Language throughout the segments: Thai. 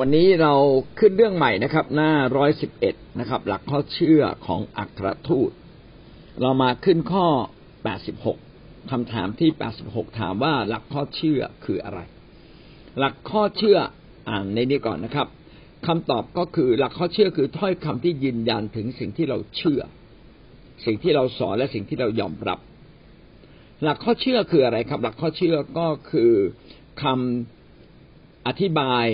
วันนี้เราขึ้นเรื่องใหม่นะครับ หน้าร้อยสิบเอ็ดนะครับ หลักข้อเชื่อของอัครทูต เรามาขึ้นข้อแปดสิบหกคำถามที่แปดสิบหกถามว่าหลักข้อเชื่อคืออะไร หลักข้อเชื่ออ่านในนี้ก่อนนะครับคำตอบก็คือหลักข้อเชื่อคือถ้อยคำที่ยืนยันถึงสิ่งที่เราเชื่อ สิ่งที่เราสอนและสิ่งที่เรายอมรับ หลักข้อเชื่อคืออะไรครับ หลักข้อเชื่อก็คือคำอธิบาย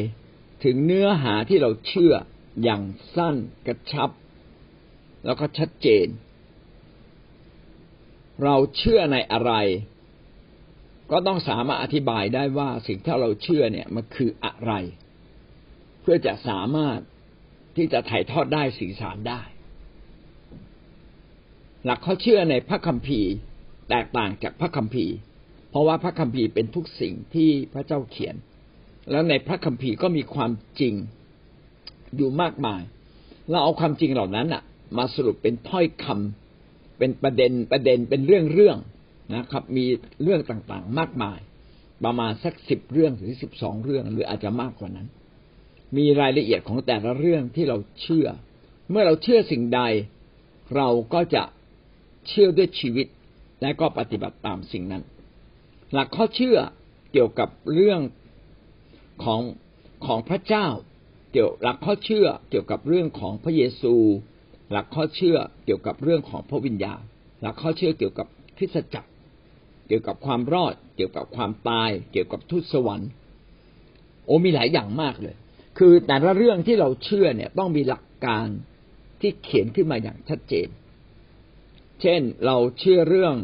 ถึงเนื้อหาที่เราเชื่ออย่างสั้นกระชับ แล้วก็ชัดเจน เราเชื่อในอะไร ก็ต้องสามารถอธิบายได้ว่าสิ่งที่เราเชื่อเนี่ยมันคืออะไร เพื่อจะสามารถที่จะถ่ายทอดได้สื่อสารได้ หลักข้อเชื่อในพระคัมภีร์แตกต่างจากพระคัมภีร์ เพราะว่าพระคัมภีร์เป็นทุกสิ่งที่พระเจ้าเขียน แล้วในพระคัมภีร์ก็มีความจริงอยู่มากมาย เราเอาความจริงเหล่านั้นอะมาสรุปเป็นถ้อยคำเป็นประเด็นประเด็นเป็นเรื่องเรื่องนะครับ มีเรื่องต่างๆ มากมาย ประมาณสักสิบเรื่องหรือสิบสองเรื่องหรืออาจจะมากกว่านั้น มีรายละเอียดของแต่ละเรื่องที่เราเชื่อ เมื่อเราเชื่อสิ่งใด เราก็จะเชื่อด้วยชีวิตและก็ปฏิบัติตามสิ่งนั้น หลักข้อเชื่อเกี่ยวกับเรื่อง ของของพระเจ้า เกี่ยวหลักข้อเชื่อเกี่ยวกับเรื่องของพระเยซู หลักข้อเชื่อเกี่ยวกับเรื่องของพระวิญญาณหลักข้อเชื่อเกี่ยวกับคริสตจักร เกี่ยวกับความรอด เกี่ยวกับความตาย เกี่ยวกับทุตสวรรค์ โอ้มีหลายอย่างมากเลย คือแต่ละเรื่องที่เราเชื่อเนี่ยต้องมีหลักการที่เขียนขึ้นมาอย่างชัดเจน เช่นเราเชื่อเรื่อง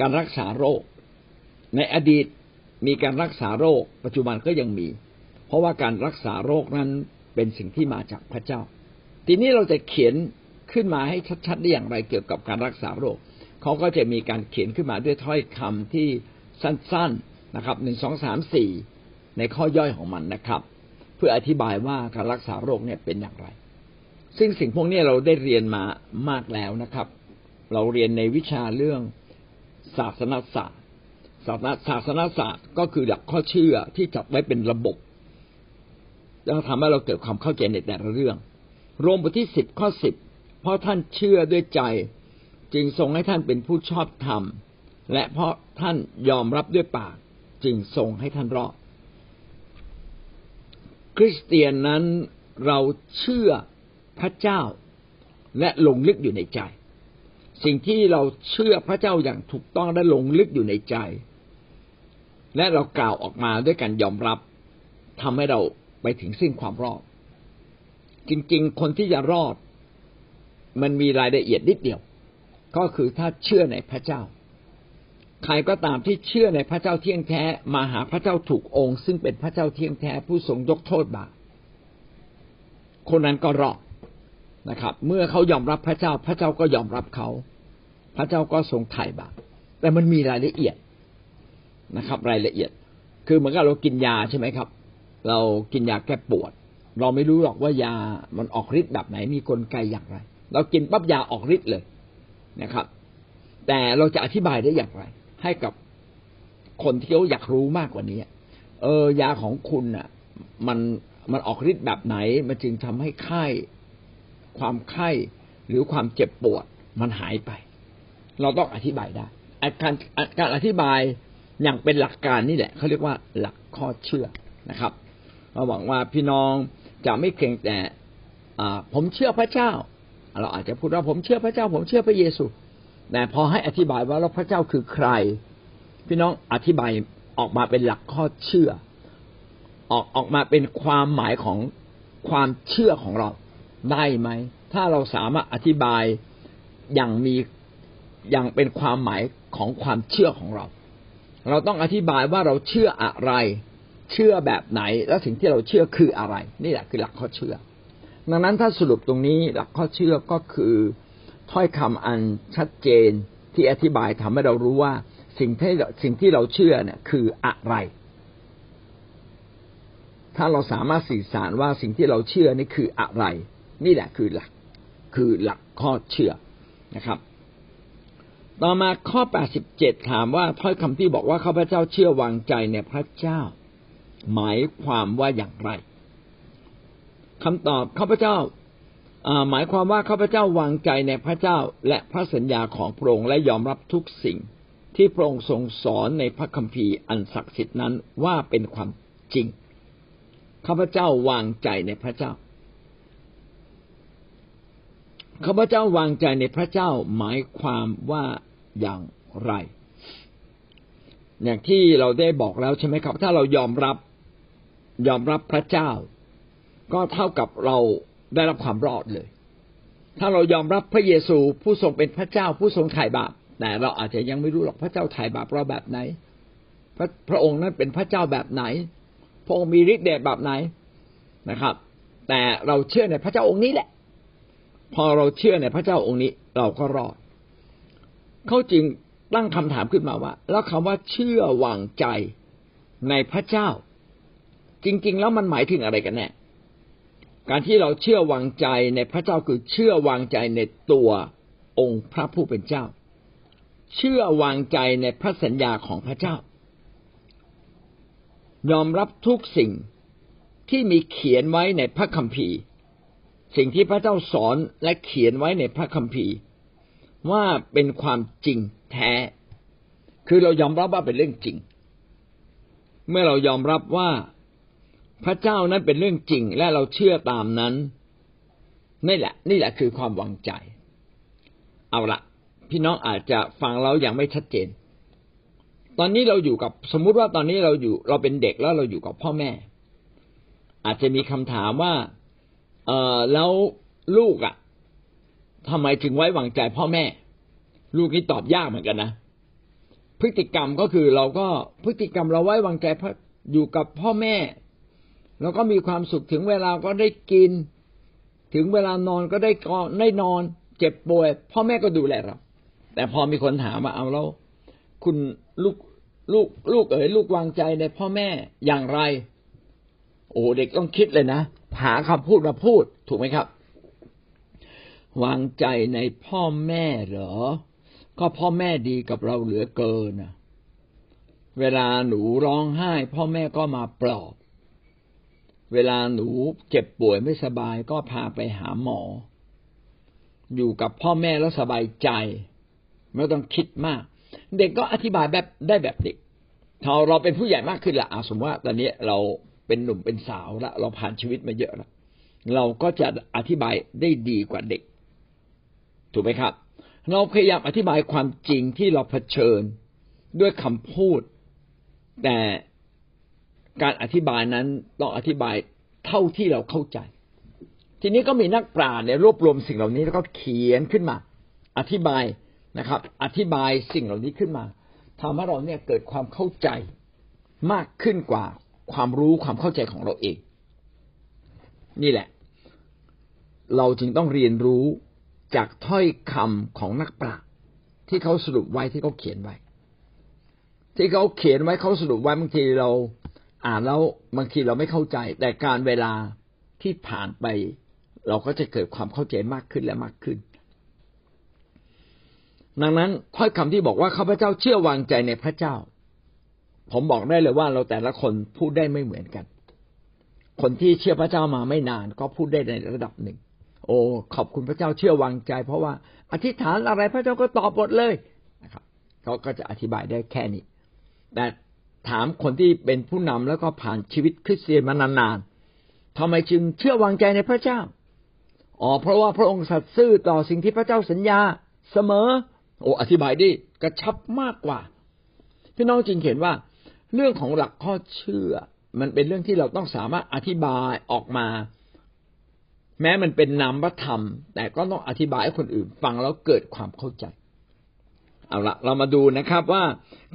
การรักษาโรค ในอดีต มีการรักษาโรค ปัจจุบันก็ยังมี เพราะว่าการรักษาโรคนั้นเป็นสิ่งที่มาจากพระเจ้า ทีนี้เราจะเขียนขึ้นมาให้ชัดๆได้อย่างไรเกี่ยวกับการรักษาโรคเขาก็จะมีการเขียนขึ้นมาด้วยถ้อยคำที่สั้นๆนะครับหนึ่งสองสามสี่ในข้อย่อยของมันนะครับ เพื่ออธิบายว่าการรักษาโรคเนี่ยเป็นอย่างไร ซึ่งสิ่งพวกนี้เราได้เรียนมามากแล้วนะครับ เราเรียนในวิชาเรื่องศาสนศาสตร์ ศาสนาศาสนศาสตร์ก็คือหลักข้อเชื่อที่จัดไว้เป็นระบบแล้วทำให้เราเกิดความเข้าใจในแต่ละเรื่อง รวมบทที่สิบข้อสิบเพราะท่านเชื่อด้วยใจ จึงทรงให้ท่านเป็นผู้ชอบธรรม และเพราะท่านยอมรับด้วยปาก จึงทรงให้ท่านรอดคริสเตียนนั้นเราเชื่อพระเจ้า และลงลึกอยู่ในใจ สิ่งที่เราเชื่อพระเจ้าอย่างถูกต้องและลงลึกอยู่ในใจ และเรากล่าวออกมาด้วยการยอมรับทำให้เราไปถึงสิ้นความรอด จริงๆ คนที่จะรอด มันมีรายละเอียดนิดเดียว ก็คือถ้าเชื่อในพระเจ้า ใครก็ตามที่เชื่อในพระเจ้าเที่ยงแท้มาหาพระเจ้าถูกองค์ ซึ่งเป็นพระเจ้าเที่ยงแท้ผู้ทรงยกโทษบาปคนนั้นก็รอดนะครับ เมื่อเขายอมรับพระเจ้า พระเจ้าก็ยอมรับเขา พระเจ้าก็ทรงไถ่บาปแต่มันมีรายละเอียด นะครับ รายละเอียด คือเหมือนกับเรากินยาใช่ไหมครับ เรากินยาแก้ปวด เราไม่รู้หรอกว่ายามันออกฤทธิ์แบบไหนมีกลไกอย่างไร เรากินปั๊บยาออกฤทธิ์เลยนะครับ แต่เราจะอธิบายได้อย่างไร ให้กับคนที่เขาอยากรู้มากกว่านี้ เออยาของคุณอะ มันมันออกฤทธิ์แบบไหน มันจึงทำให้ไข้ความไข้หรือความเจ็บปวดมันหายไป เราต้องอธิบายได้ การการอธิบาย อย่างเป็นหลักการนี่แหละเขาเรียกว่าหลักข้อเชื่อนะครับเราหวังว่าพี่น้องจะไม่เกรงแต่ผมเชื่อพระเจ้า เราอาจจะพูดว่าผมเชื่อพระเจ้า ผมเชื่อพระเยซู แต่พอให้อธิบายว่าเราพระเจ้าคือใคร พี่น้องอธิบายออกมาเป็นหลักข้อเชื่อ ออกออกมาเป็นความหมายของความเชื่อของเราได้ไหม ถ้าเราสามารถอธิบายอย่างมีอย่างเป็นความหมายของความเชื่อของเรา เราต้องอธิบายว่าเราเชื่ออะไร เชื่อแบบไหน แล้วสิ่งที่เราเชื่อคืออะไร นี่แหละคือหลักข้อเชื่อ ดังนั้นถ้าสรุปตรงนี้หลักข้อเชื่อก็คือถ้อยคำอันชัดเจนที่อธิบายทำให้เรารู้ว่าสิ่งที่สิ่งที่เราเชื่อเนี่ยคืออะไร ถ้าเราสามารถสื่อสารว่าสิ่งที่เราเชื่อนี่คืออะไร นี่แหละคือหลัก คือหลักข้อเชื่อนะครับ ต่อมาข้อ 87 ถามว่าถ้อยคำที่บอกว่าข้าพเจ้าเชื่อวางใจในพระเจ้า หมายความว่าอย่างไรคำตอบข้าพเจ้าหมายความว่าข้าพเจ้าวางใจในพระเจ้า และพระสัญญาของพระองค์และยอมรับทุกสิ่ง ที่พระองค์ทรงสอนในพระคัมภีร์อันศักดิ์สิทธิ์นั้นว่าเป็นความจริงข้าพเจ้าวางใจในพระเจ้าข้าพเจ้าวางใจในพระเจ้าหมายความว่า อย่างไร อย่างที่เราได้บอกแล้วใช่ไหมครับ ถ้าเรายอมรับยอมรับพระเจ้า ก็เท่ากับเราได้รับความรอดเลย ถ้าเรายอมรับพระเยซูผู้ทรงเป็นพระเจ้าผู้ทรงไถ่บาปแต่เราอาจจะยังไม่รู้หรอกพระเจ้าไถ่บาปเราแบบไหน พระพระองค์นั้นเป็นพระเจ้าแบบไหน พระองค์มีฤทธิ์เดชแบบไหนนะครับ แต่เราเชื่อในพระเจ้าองค์นี้แหละ พอเราเชื่อในพระเจ้าองค์นี้ เราก็รอด เขาจึงตั้งคำถามขึ้นมาว่า แล้วคำว่าเชื่อวางใจในพระเจ้า จริง ๆ แล้วมันหมายถึงอะไรกันแน่การที่เราเชื่อวางใจในพระเจ้าคือเชื่อวางใจในตัวองค์พระผู้เป็นเจ้า เชื่อวางใจในพระสัญญาของพระเจ้า ยอมรับทุกสิ่งที่มีเขียนไว้ในพระคัมภีร์ สิ่งที่พระเจ้าสอนและเขียนไว้ในพระคัมภีร์ ว่าเป็นความจริงแท้ คือเรายอมรับว่าเป็นเรื่องจริง เมื่อเรายอมรับว่าพระเจ้านั้นเป็นเรื่องจริงและเราเชื่อตามนั้นนี่แหละ นี่แหละคือความวางใจ เอาละพี่น้องอาจจะฟังเราอย่างไม่ชัดเจน ตอนนี้เราอยู่กับสมมุติว่าตอนนี้เราอยู่ เราเป็นเด็กแล้วเราอยู่กับพ่อแม่ อาจจะมีคำถามว่า เออแล้วลูกอะ่ะ ทำไมถึงไว้วางใจพ่อแม่ ลูกนี่ตอบยากเหมือนกันนะพฤติกรรมก็คือเราก็พฤติกรรมเราไว้วางใจอยู่กับพ่อแม่เราก็มีความสุขถึงเวลาก็ได้กิน ถึงเวลานอนก็ได้กอนได้นอน เจ็บป่วย พ่อแม่ก็ดูแลเราแต่พอมีคนถามว่าเอาแล้วคุณลูกลูกลูกเอ๋ยลูกวางใจในพ่อแม่อย่างไร โอ้เด็กต้องคิดเลยนะหาคำพูดมาพูดถูกไหมครับ วางใจในพ่อแม่เหรอ ก็พ่อแม่ดีกับเราเหลือเกินนะเวลาหนูร้องไห้ พ่อแม่ก็มาปลอบ เวลาหนูเจ็บป่วยไม่สบายก็พาไปหาหมอ อยู่กับพ่อแม่แล้วสบายใจ ไม่ต้องคิดมาก เด็กก็อธิบายแบบได้แบบเด็กถ้าเราเป็นผู้ใหญ่มากขึ้นละอาสมว่าตอนนี้เราเป็นหนุ่มเป็นสาวล้วเราผ่านชีวิตมาเยอะล้วเราก็จะอธิบายได้ดีกว่าเด็ก ถูกไหมครับ เราพยายามอธิบายความจริงที่เราเผชิญด้วยคำพูด แต่การอธิบายนั้นต้องอธิบายเท่าที่เราเข้าใจ ทีนี้ก็มีนักปราชญ์เนี่ยรวบรวมสิ่งเหล่านี้แล้วก็เขียนขึ้นมา อธิบายนะครับ อธิบายสิ่งเหล่านี้ขึ้นมาทำให้เราเนี่ยเกิดความเข้าใจมากขึ้นกว่าความรู้ความเข้าใจของเราเอง นี่แหละ เราจึงต้องเรียนรู้ จากถ้อยคำของนักปราชญ์ที่เขาสรุปไว้ที่เขาเขียนไว้ ที่เขาเขียนไว้เขาสรุปไว้บางทีเราอ่านแล้วบางทีเราไม่เข้าใจ แต่การเวลาที่ผ่านไป เราก็จะเกิดความเข้าใจมากขึ้นและมากขึ้น ดังนั้นถ้อยคำที่บอกว่าข้าพเจ้าเชื่อวางใจในพระเจ้า ผมบอกได้เลยว่าเราแต่ละคนพูดได้ไม่เหมือนกัน คนที่เชื่อพระเจ้ามาไม่นานก็พูดได้ในระดับหนึ่ง โอ้ขอบคุณพระเจ้าเชื่อวางใจ เพราะว่าอธิษฐานอะไรพระเจ้าก็ตอบหมดเลยนะครับเขาก็จะอธิบายได้แค่นี้ แต่ถามคนที่เป็นผู้นำแล้วก็ผ่านชีวิตคริสเตียนมานานๆทำไมจึงเชื่อวางใจในพระเจ้าอ๋อเพราะว่าพระองค์สัตย์ซื่อต่อสิ่งที่พระเจ้าสัญญาเสมอ โอ้อธิบายได้กระชับมากกว่าพี่น้องจึงเห็นว่า เรื่องของหลักข้อเชื่อ มันเป็นเรื่องที่เราต้องสามารถอธิบายออกมา แม้มันเป็นนามธรรม แต่ก็ต้องอธิบายให้คนอื่นฟังแล้วเกิดความเข้าใจเอาละเรามาดูนะครับว่า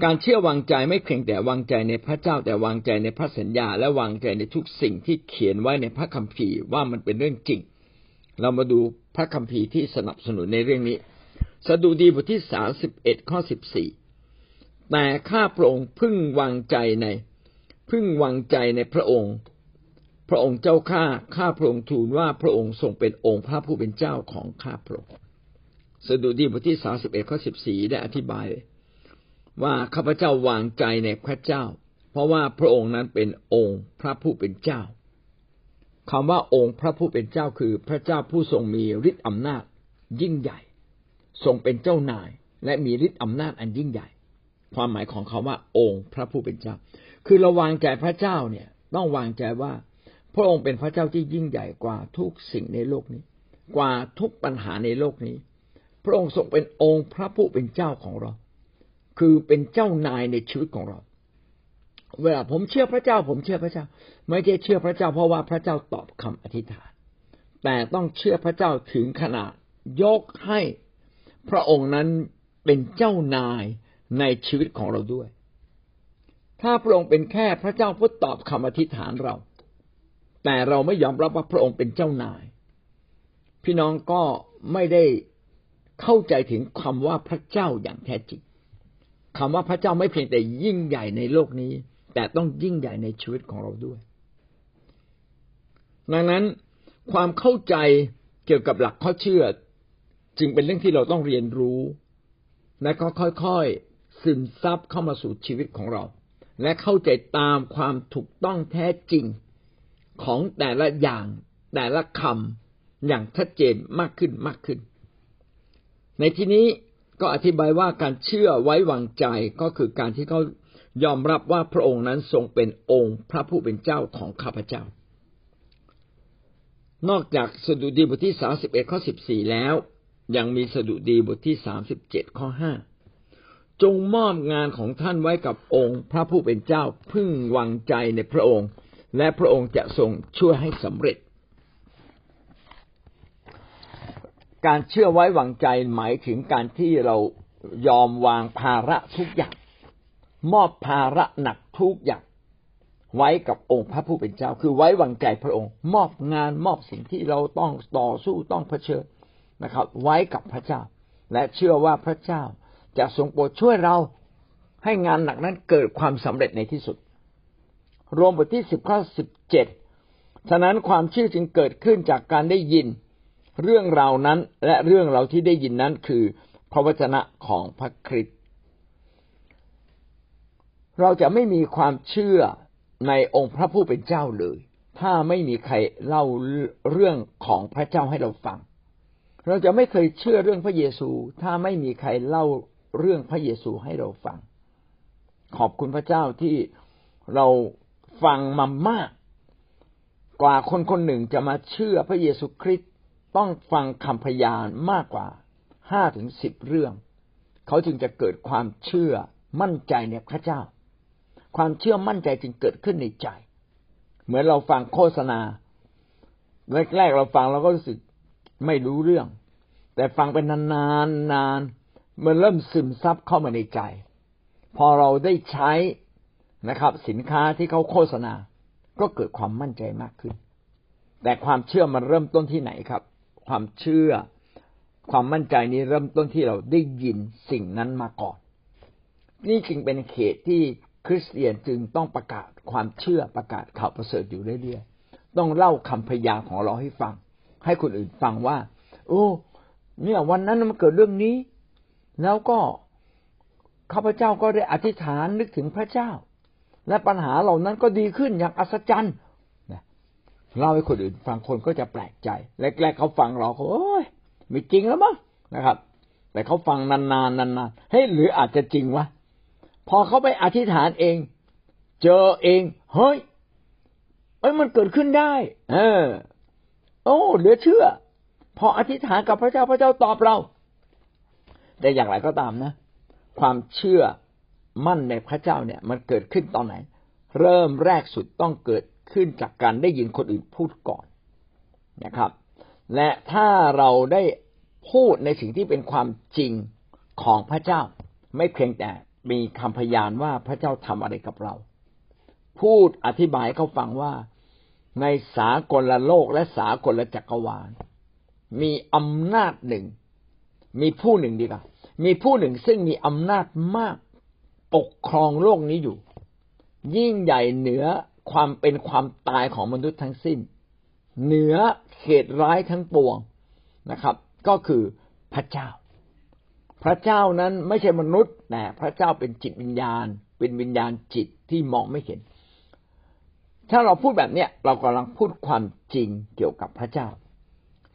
การเชื่อวางใจไม่เพียงแต่วางใจในพระเจ้าแต่วางใจในพระสัญญา และวางใจในทุกสิ่งที่เขียนไว้ในพระคัมภีร์ว่ามันเป็นเรื่องจริง เรามาดูพระคัมภีร์ที่สนับสนุนในเรื่องนี้ สดุดีบทที่สาสิบเอ็ดข้อสิบสี่แต่ข้าพระองค์พึ่งวางใจใน พึ่งวางใจในพระองค์ พระองค์เจ้าข้าข้าพระองค์ทูลว่าพระองค์ทรงเป็นองค์พระผู้เป็นเจ้าของข้าพระองค์สดุดีบทที่สาสิบเอ็ดข้อสิบสี่ได้อธิบาย ว่าข้าพเจ้าวางใจในพระเจ้า เพราะว่าพระองค์นั้นเป็นองค์พระผู้เป็นเจ้าคำว่าองค์พระผู้เป็นเจ้าคือพระเจ้าผู้ทรงมีฤทธิ์อำนาจ ยิ่งใหญ่ ทรงเป็นเจ้านาย และมีฤทธิ์อำนาจอันยิ่งใหญ่ ความหมายของคาว่าองค์พระผู้เป็นเจ้า คือเราวางใจพระเจ้าเนี่ยต้องวางใจว่า พระองค์เป็นพระเจ้าที่ยิ่งใหญ่กว่าทุกสิ่งในโลกนี้ กว่าทุกปัญหาในโลกนี้ พระองค์ทรงเป็นองค์พระผู้เป็นเจ้าของเรา คือเป็นเจ้านายในชีวิตของเรา เวลาผมเชื่อพระเจ้า ผมเชื่อพระเจ้า ไม่ใช่เชื่อพระเจ้า เพราะว่าพระเจ้าตอบคำอธิษฐาน แต่ต้องเชื่อพระเจ้าถึงขนาดยกให้พระองค์นั้นเป็นเจ้านายในชีวิตของเราด้วย ถ้าพระองค์เป็นแค่พระเจ้าผู้ตอบคำอธิษฐานเรา แต่เราไม่ยอมรับว่าพระองค์เป็นเจ้านาย พี่น้องก็ไม่ได้เข้าใจถึงคำว่าพระเจ้าอย่างแท้จริงคำว่าพระเจ้าไม่เพียงแต่ยิ่งใหญ่ในโลกนี้ แต่ต้องยิ่งใหญ่ในชีวิตของเราด้วย ดังนั้นความเข้าใจเกี่ยวกับหลักข้อเชื่อ จึงเป็นเรื่องที่เราต้องเรียนรู้ และก็ค่อยๆซึมซับเข้ามาสู่ชีวิตของเรา และเข้าใจตามความถูกต้องแท้จริง ของแต่ละอย่างแต่ละคำอย่างชัดเจนมากขึ้นมากขึ้น ในที่นี้ก็อธิบายว่าการเชื่อไว้วางใจก็คือการที่เขายอมรับว่าพระองค์นั้นทรงเป็นองค์พระผู้เป็นเจ้าของข้าพเจ้า นอกจากสดุดีบทที่สาสิบเอ็ดข้อสิบสี่แล้ว ยังมีสดุดีบทที่สามสิบเจ็ดข้อห้าจงมอบงานของท่านไว้กับองค์พระผู้เป็นเจ้า พึ่งวางใจในพระองค์ และพระองค์จะทรงช่วยให้สำเร็จ การเชื่อไว้วางใจหมายถึงการที่เรายอมวางภาระทุกอย่าง มอบภาระหนักทุกอย่าง ไว้กับองค์พระผู้เป็นเจ้า คือไว้วางใจพระองค์ มอบงานมอบสิ่งที่เราต้องต่อสู้ต้องเผชิญนะครับ ไว้กับพระเจ้า และเชื่อว่าพระเจ้าจะทรงโปรดช่วยเราให้งานหนักนั้นเกิดความสำเร็จในที่สุด รวมบทที่สิบข้อสิบเจ็ดฉะนั้นความเชื่อจึงเกิดขึ้นจากการได้ยิน เรื่องราวนั้นและเรื่องเราที่ได้ยินนั้นคือพระวจนะของพระคริสต์เราจะไม่มีความเชื่อในองค์พระผู้เป็นเจ้าเลย ถ้าไม่มีใครเล่าเรื่องของพระเจ้าให้เราฟัง เราจะไม่เคยเชื่อเรื่องพระเยซู ถ้าไม่มีใครเล่าเรื่องพระเยซูให้เราฟัง ขอบคุณพระเจ้าที่เรา ฟังมามาก กว่าคนคนหนึ่งจะมาเชื่อพระเยซูคริสต์ต้องฟังคำพยานมากกว่าห้าถึงสิบเรื่อง เขาจึงจะเกิดความเชื่อมั่นใจในพระเจ้า ความเชื่อมั่นใจจึงเกิดขึ้นในใจ เหมือนเราฟังโฆษณาแรกๆเราฟังเราก็รู้สึกไม่รู้เรื่อง แต่ฟังไปนานๆนานมันเริ่มซึมซับเข้ามาในใจ พอเราได้ใช้ นะครับ สินค้าที่เขาโฆษณา ก็เกิดความมั่นใจมากขึ้น แต่ความเชื่อมันเริ่มต้นที่ไหนครับ ความเชื่อ ความมั่นใจนี้เริ่มต้นที่เราได้ยินสิ่งนั้นมาก่อน นี่จึงเป็นเขตที่คริสเตียนจึงต้องประกาศความเชื่อประกาศข่าวประเสริฐอยู่เรื่อยๆต้องเล่าคำพยาของเราให้ฟัง ให้คนอื่นฟังว่า โอ้เนี่ยวันนั้นมันเกิดเรื่องนี้ แล้วก็ข้าพเจ้าก็ได้อธิษฐานนึกถึงพระเจ้า และปัญหาเหล่านั้นก็ดีขึ้นอย่างอัศจรรย์เล่าให้คนอื่นฟังคนก็จะแปลกใจแรกๆเขาฟังเราเขาโอ้ยไม่จริงแล้วมั้งนะครับ แต่เขาฟังนานๆนานๆเฮ้ยหรืออาจจะจริงวะพอเขาไปอธิษฐานเอง เจอเองเฮ้ยเอ้ยมันเกิดขึ้นได้ เออ โอ้เหลือเชื่อ พออธิษฐานกับพระเจ้าพระเจ้าตอบเรา แต่อย่างไรก็ตามนะ ความเชื่อ มั่นในพระเจ้าเนี่ย มันเกิดขึ้นตอนไหน เริ่มแรกสุดต้องเกิดขึ้นจากการได้ยินคนอื่นพูดก่อนนะครับ และถ้าเราได้พูดในสิ่งที่เป็นความจริงของพระเจ้า ไม่เพียงแต่มีคำพยานว่าพระเจ้าทำอะไรกับเรา พูดอธิบายเขาฟังว่าในสากลโลกและสากลจักรวาล มีอำนาจหนึ่ง มีผู้หนึ่งดีกว่ามีผู้หนึ่งซึ่งมีอำนาจมาก ปกครองโลกนี้อยู่ ยิ่งใหญ่เหนือความเป็นความตายของมนุษย์ทั้งสิ้น เหนือเขตร้ายทั้งปวงนะครับ ก็คือพระเจ้า พระเจ้านั้นไม่ใช่มนุษย์แต่พระเจ้าเป็นจิตวิญญาณ เป็นวิญญาณจิตที่มองไม่เห็น ถ้าเราพูดแบบเนี้ยเรากำลังพูดความจริงเกี่ยวกับพระเจ้า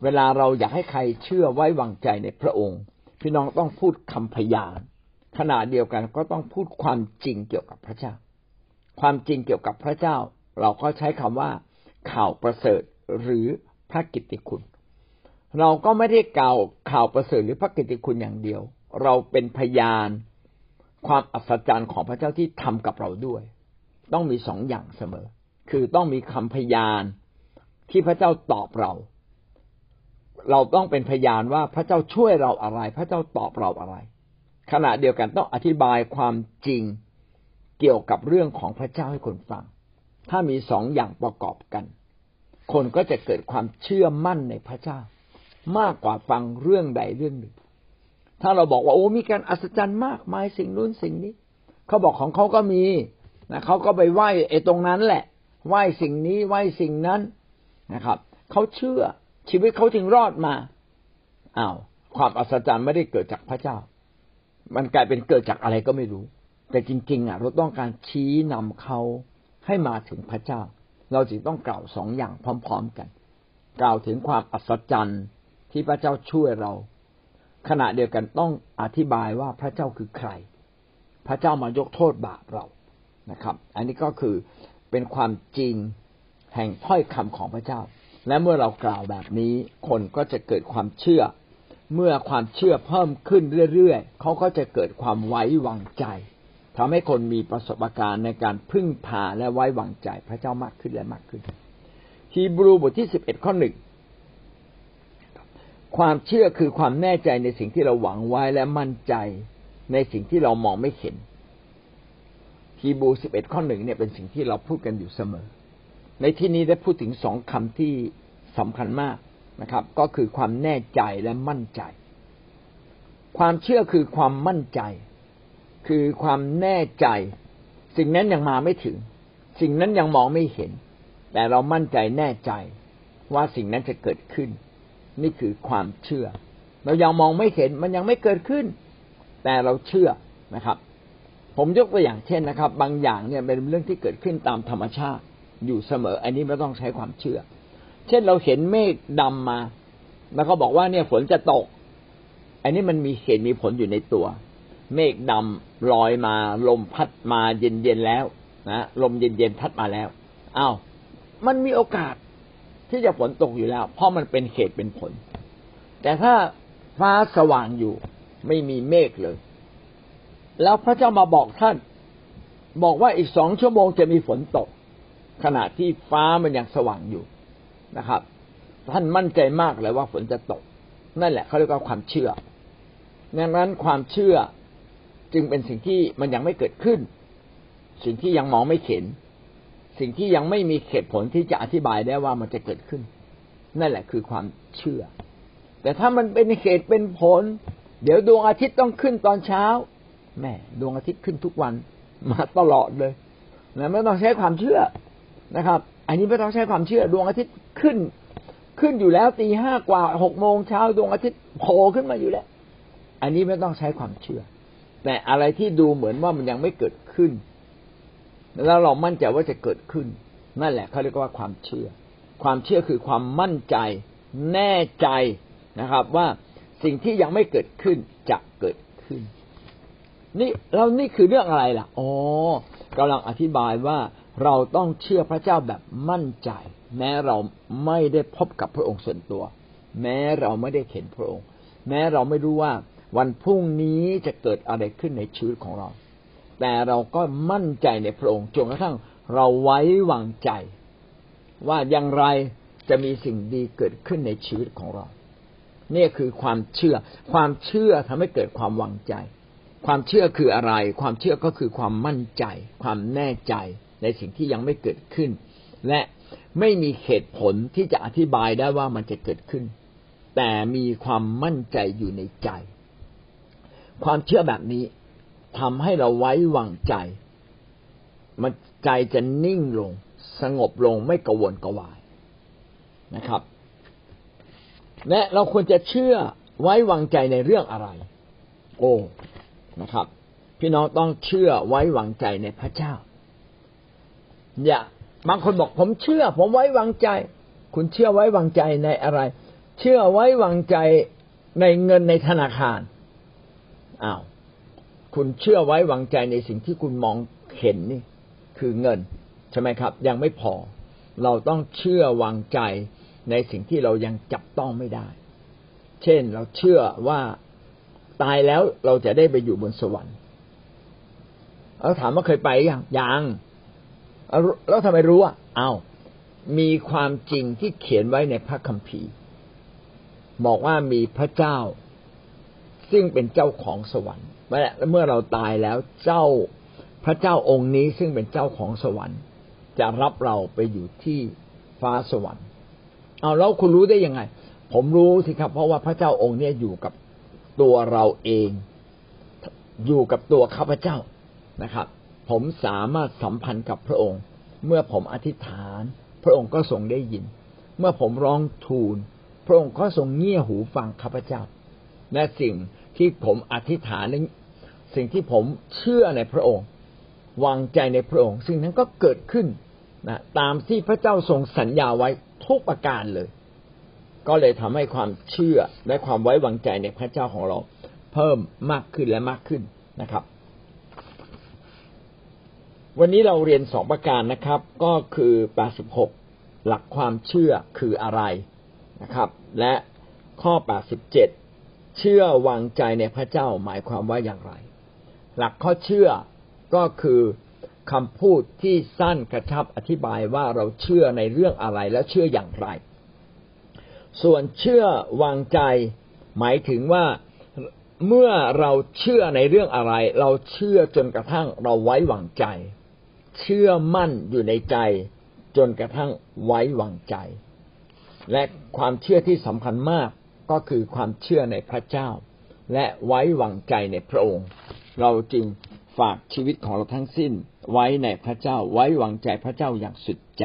เวลาเราอยากให้ใครเชื่อไว้วางใจในพระองค์ พี่น้องต้องพูดคำพยาน ขณะเดียวกันก็ต้องพูดความจริงเกี่ยวกับพระเจ้า ความจริงเกี่ยวกับพระเจ้า เราก็ใช้คำว่า ข่าวประเสริฐหรือพระกิตติคุณ เราก็ไม่ได้กล่าวข่าวประเสริฐหรือพระกิตติคุณอย่างเดียว เราเป็นพยานความอัศจรรย์ของพระเจ้าที่ทำกับเราด้วย ต้องมีสองอย่างเสมอ คือต้องมีคำพยานที่พระเจ้าตอบเรา เราต้องเป็นพยานว่าพระเจ้าช่วยเราอะไร พระเจ้าตอบเราอะไร ขณะเดียวกันต้องอธิบายความจริงเกี่ยวกับเรื่องของพระเจ้าให้คนฟัง ถ้ามีสองอย่างประกอบกัน คนก็จะเกิดความเชื่อมั่นในพระเจ้า มากกว่าฟังเรื่องใดเรื่องหนึ่ง ถ้าเราบอกว่าโอ้มีการอัศจรรย์มากมายสิ่งนู้นสิ่งนี้ เขาบอกของเขาก็มีนะเขาก็ไปไหว้ไอ้ตรงนั้นแหละ ไหว้สิ่งนี้ไหว้สิ่งนั้นนะครับ เขาเชื่อชีวิตเขาถึงรอดมาอ้าวความอัศจรรย์ไม่ได้เกิดจากพระเจ้า มันกลายเป็นเกิดจากอะไรก็ไม่รู้ แต่จริง ๆ อะ เราต้องการชี้นำเขาให้มาถึงพระเจ้า เราจึงต้องกล่าวสองอย่างพร้อม ๆกัน กล่าวถึงความอัศจรรย์ที่พระเจ้าช่วยเรา ขณะเดียวกันต้องอธิบายว่าพระเจ้าคือใคร พระเจ้ามายกโทษบาปเรานะครับ อันนี้ก็คือเป็นความจริงแห่งถ้อยคำของพระเจ้า และเมื่อเรากล่าวแบบนี้คนก็จะเกิดความเชื่อ เมื่อความเชื่อเพิ่มขึ้นเรื่อยๆเขาก็จะเกิดความไว้วางใจทำให้คนมีประสบการณ์ในการพึ่งพาและไว้วางใจพระเจ้ามากขึ้นและมากขึ้น ฮีบรูบทที่สิบเอ็ดข้อหนึ่งความเชื่อคือความแน่ใจในสิ่งที่เราหวังไว้และมั่นใจในสิ่งที่เรามองไม่เห็นฮีบูสิบเอ็ดข้อหนึ่งเนี่ยเป็นสิ่งที่เราพูดกันอยู่เสมอ ในที่นี้ได้พูดถึงสองคำที่สำคัญมาก นะครับ ก็คือความแน่ใจและมั่นใจ ความเชื่อคือความมั่นใจ คือความแน่ใจ สิ่งนั้นยังมาไม่ถึง สิ่งนั้นยังมองไม่เห็น แต่เรามั่นใจแน่ใจว่าสิ่งนั้นจะเกิดขึ้น นี่คือความเชื่อ เรายังมองไม่เห็นมันยังไม่เกิดขึ้น แต่เราเชื่อนะครับ ผมยกตัวอย่างเช่นนะครับ บางอย่างเนี่ยเป็นเรื่องที่เกิดขึ้นตามธรรมชาติอยู่เสมอ อันนี้ไม่ต้องใช้ความเชื่อ เช่นเราเห็นเมฆดำมา แล้วก็บอกว่าเนี่ยฝนจะตก อันนี้มันมีเหตุมีผลอยู่ในตัว เมฆดำลอยมา ลมพัดมาเย็นๆแล้วนะลมเย็นๆพัดมาแล้วอ้าวมันมีโอกาสที่จะฝนตกอยู่แล้ว เพราะมันเป็นเหตุเป็นผล แต่ถ้าฟ้าสว่างอยู่ ไม่มีเมฆเลย แล้วพระเจ้ามาบอกท่าน บอกว่าอีกสองชั่วโมงจะมีฝนตก ขณะที่ฟ้ามันยังสว่างอยู่ นะครับ ท่านมั่นใจมากเลยว่าฝนจะตก นั่นแหละเขาเรียกว่าความเชื่อดังนั้นความเชื่อจึงเป็นสิ่งที่มันยังไม่เกิดขึ้น สิ่งที่ยังมองไม่เห็น สิ่งที่ยังไม่มีเหตุผลที่จะอธิบายได้ว่ามันจะเกิดขึ้น นั่นแหละคือความเชื่อ แต่ถ้ามันเป็นเหตุเป็นผล เดี๋ยวดวงอาทิตย์ต้องขึ้นตอนเช้าแม่ดวงอาทิตย์ขึ้นทุกวันมาตลอดเลยนะไม่ต้องใช้ความเชื่อนะครับ อันนี้ไม่ต้องใช้ความเชื่อดวงอาทิตย์ขึ้น ขึ้นอยู่แล้วตีห้ากว่าหกโมงเช้าดวงอาทิตย์โผล่ขึ้นมาอยู่แล้ว อันนี้ไม่ต้องใช้ความเชื่อ แต่อะไรที่ดูเหมือนว่ามันยังไม่เกิดขึ้น แล้วเรามั่นใจว่าจะเกิดขึ้น นั่นแหละเขาเรียกว่าความเชื่อ ความเชื่อคือความมั่นใจ แน่ใจนะครับ ว่าสิ่งที่ยังไม่เกิดขึ้นจะเกิดขึ้น นี่เรานี่คือเรื่องอะไรล่ะอ๋อกำลังอธิบายว่า เราต้องเชื่อพระเจ้าแบบมั่นใจ แม้เราไม่ได้พบกับพระองค์ส่วนตัว แม้เราไม่ได้เห็นพระองค์ แม้เราไม่รู้ว่าวันพรุ่งนี้จะเกิดอะไรขึ้นในชีวิตของเรา แต่เราก็มั่นใจในพระองค์จนกระทั่งเราไว้วางใจ ว่าอย่างไรจะมีสิ่งดีเกิดขึ้นในชีวิตของเรานี่คือความเชื่อ ความเชื่อทำให้เกิดความวางใจ ความเชื่อคืออะไร ความเชื่อก็คือความมั่นใจ ความแน่ใจ ในสิ่งที่ยังไม่เกิดขึ้น และไม่มีเหตุผลที่จะอธิบายได้ว่ามันจะเกิดขึ้น แต่มีความมั่นใจอยู่ในใจ ความเชื่อแบบนี้ทำให้เราไว้วางใจ มันใจจะนิ่งลง สงบลงไม่กระวนกระวายนะครับ และเราควรจะเชื่อไว้วางใจในเรื่องอะไร โอ้นะครับ พี่น้องต้องเชื่อไว้วางใจในพระเจ้า อย่าบางคนบอกผมเชื่อ ผมไว้วางใจ คุณเชื่อไว้วางใจในอะไร เชื่อไว้วางใจในเงินในธนาคารอ้าวคุณเชื่อไว้วางใจในสิ่งที่คุณมองเห็นนี่ คือเงินใช่ไหมครับ ยังไม่พอ เราต้องเชื่อวางใจในสิ่งที่เรายังจับต้องไม่ได้ เช่นเราเชื่อว่าตายแล้วเราจะได้ไปอยู่บนสวรรค์เราถามว่าเคยไปยังยัง แล้วทำไมรู้อะเอา้ามีความจริงที่เขียนไว้ในพระคัมภีร์ บอกว่ามีพระเจ้า ซึ่งเป็นเจ้าของสวรรค์และเมื่อเราตายแล้วเจ้าพระเจ้าองค์นี้ซึ่งเป็นเจ้าของสวรรค์ จะรับเราไปอยู่ที่ฟ้าสวรรค์ เอาแล้วคุณรู้ได้ยังไง ผมรู้สิครับ เพราะว่าพระเจ้าองค์นี้อยู่กับตัวเราเอง อยู่กับตัวข้าพเจ้านะครับ ผมสามารถสัมพันธ์กับพระองค์ เมื่อผมอธิษฐาน พระองค์ก็ทรงได้ยิน เมื่อผมร้องทูล พระองค์ก็ทรงเงี่ยหูฟังข้าพเจ้า และสิ่งที่ผมอธิษฐานนั้นสิ่งที่ผมเชื่อในพระองค์ วางใจในพระองค์ สิ่งนั้นก็เกิดขึ้นนะตามที่พระเจ้าทรงสัญญาไว้ทุกประการเลย ก็เลยทำให้ความเชื่อและความไว้วางใจในพระเจ้าของเรา เพิ่มมากขึ้นและมากขึ้นนะครับ วันนี้เราเรียนสองประการนะครับ ก็คือแปดสิบหกหลักความเชื่อคืออะไรนะครับ และข้อแปดสิบเจ็ดเชื่อวางใจในพระเจ้าหมายความว่าอย่างไร หลักข้อเชื่อก็คือคำพูดที่สั้นกระชับอธิบายว่าเราเชื่อในเรื่องอะไรและเชื่ออย่างไร ส่วนเชื่อวางใจ หมายถึงว่าเมื่อเราเชื่อในเรื่องอะไร เราเชื่อจนกระทั่งเราไว้วางใจ เชื่อมั่นอยู่ในใจ จนกระทั่งไว้วางใจ และความเชื่อที่สำคัญมากก็คือความเชื่อในพระเจ้า และไว้วางใจในพระองค์ เราจึงฝากชีวิตของเราทั้งสิ้นไว้ในพระเจ้าไว้วางใจพระเจ้าอย่างสุดใจ